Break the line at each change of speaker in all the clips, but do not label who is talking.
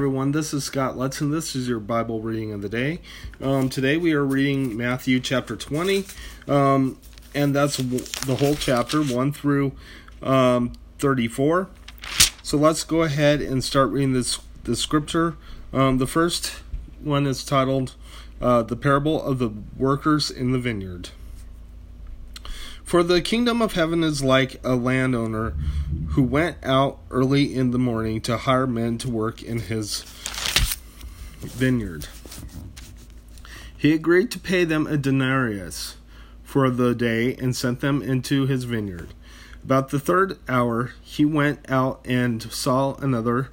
everyone this is scott Letson. this is your bible reading of the day. Um, today we are reading matthew chapter 20 um, and that's the whole chapter 1 through um, 34 so let's go ahead and start reading this the scripture. Um, the first one is titled uh, the parable of the workers in the vineyard for the kingdom of heaven is like a landowner who went out early in the morning to hire men to work in his vineyard. He agreed to pay them a denarius for the day and sent them into his vineyard. About the third hour, he went out and saw another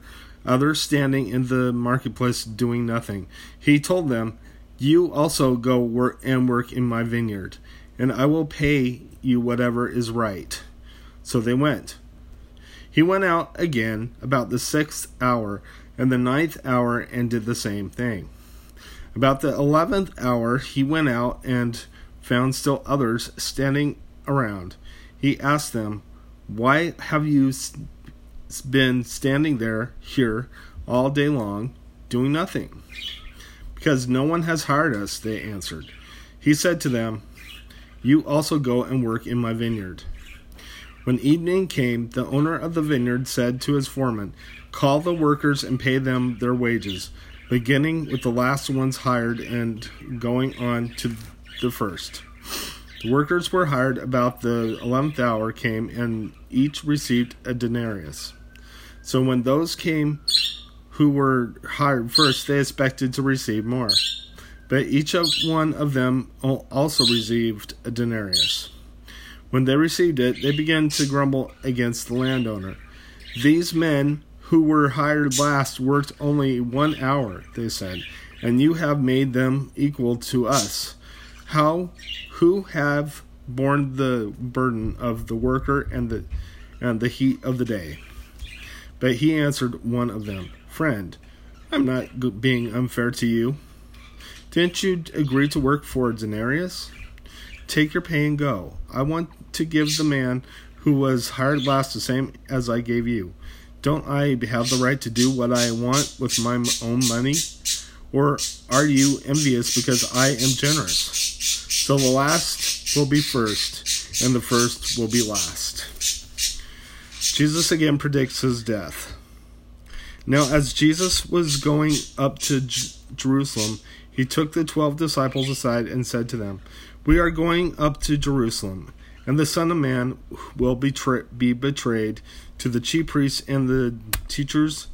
other standing in the marketplace doing nothing. He told them, "You also go work and work in my vineyard, and I will pay you whatever is right. So they went. He went out again about the sixth hour and the ninth hour and did the same thing. About the eleventh hour he went out and found still others standing around. He asked them, Why have you been standing there here all day long doing nothing? Because no one has hired us, they answered. He said to them, you also go and work in my vineyard. When evening came, the owner of the vineyard said to his foreman, Call the workers and pay them their wages, beginning with the last ones hired and going on to the first. The workers were hired about the eleventh hour came, and each received a denarius. So when those came who were hired first, they expected to receive more. But each of one of them also received a denarius. When they received it, they began to grumble against the landowner. These men who were hired last worked only one hour, they said, and you have made them equal to us. How who have borne the burden of the worker and the and the heat of the day? But he answered one of them, Friend, I'm not being unfair to you. Didn't you agree to work for denarius? Take your pay and go. I want to give the man who was hired last the same as I gave you. Don't I have the right to do what I want with my own money? Or are you envious because I am generous? So the last will be first, and the first will be last. Jesus again predicts his death. Now, as Jesus was going up to J- Jerusalem, he took the twelve disciples aside and said to them, We are going up to Jerusalem, and the Son of Man will betray, be betrayed to the chief priests and the teachers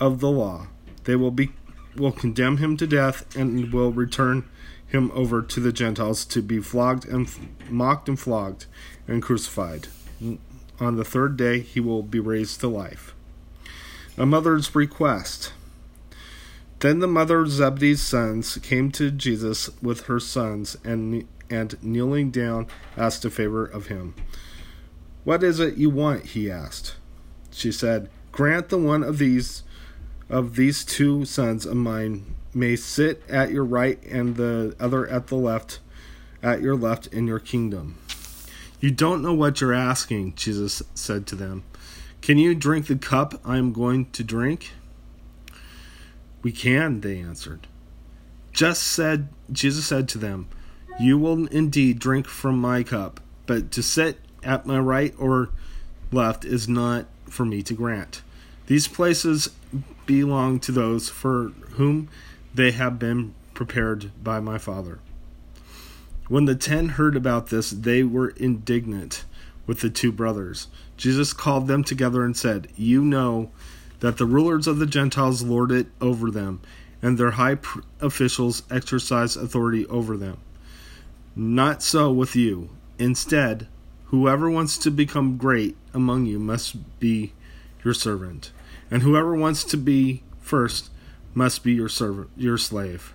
of the law. They will be will condemn him to death and will return him over to the Gentiles to be flogged and mocked and flogged and crucified. On the third day he will be raised to life. A mother's request. Then the mother of Zebedee's sons came to Jesus with her sons, and, and kneeling down, asked a favor of him. What is it you want? he asked. She said, Grant the one of these of these two sons of mine may sit at your right and the other at the left at your left in your kingdom. You don't know what you're asking, Jesus said to them. Can you drink the cup I am going to drink? We can, they answered. Just said Jesus said to them, You will indeed drink from my cup, but to sit at my right or left is not for me to grant. These places belong to those for whom they have been prepared by my Father. When the ten heard about this, they were indignant with the two brothers. Jesus called them together and said, You know that the rulers of the Gentiles lord it over them, and their high officials exercise authority over them. Not so with you. Instead, whoever wants to become great among you must be your servant, and whoever wants to be first must be your servant, your slave.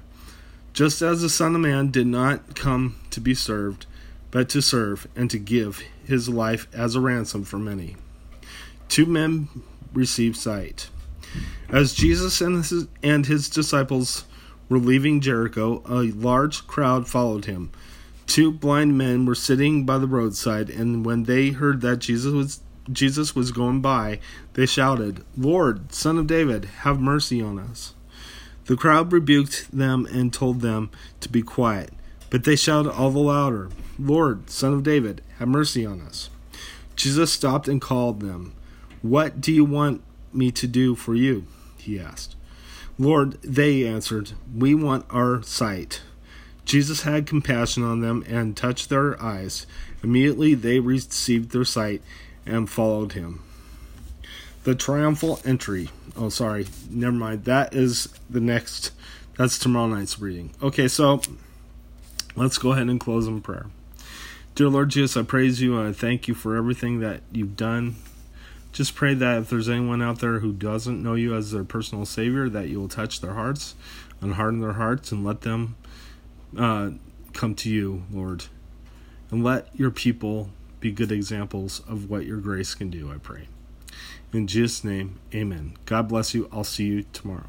Just as the Son of Man did not come to be served, but to serve and to give his life as a ransom for many. Two men received sight. As Jesus and his, and his disciples were leaving Jericho, a large crowd followed him. Two blind men were sitting by the roadside, and when they heard that Jesus was Jesus was going by, they shouted, Lord, Son of David, have mercy on us. The crowd rebuked them and told them to be quiet, but they shouted all the louder, Lord, Son of David, have mercy on us. Jesus stopped and called them. What do you want me to do for you? he asked. Lord, they answered, We want our sight. Jesus had compassion on them and touched their eyes. Immediately they received their sight and followed him. The triumphal entry. Oh, sorry. Never mind. That is the next. That's tomorrow night's reading. Okay, so let's go ahead and close in prayer. Dear Lord Jesus, I praise you and I thank you for everything that you've done. Just pray that if there's anyone out there who doesn't know you as their personal Savior, that you will touch their hearts and harden their hearts and let them uh, come to you, Lord. And let your people be good examples of what your grace can do, I pray. In Jesus' name, amen. God bless you. I'll see you tomorrow.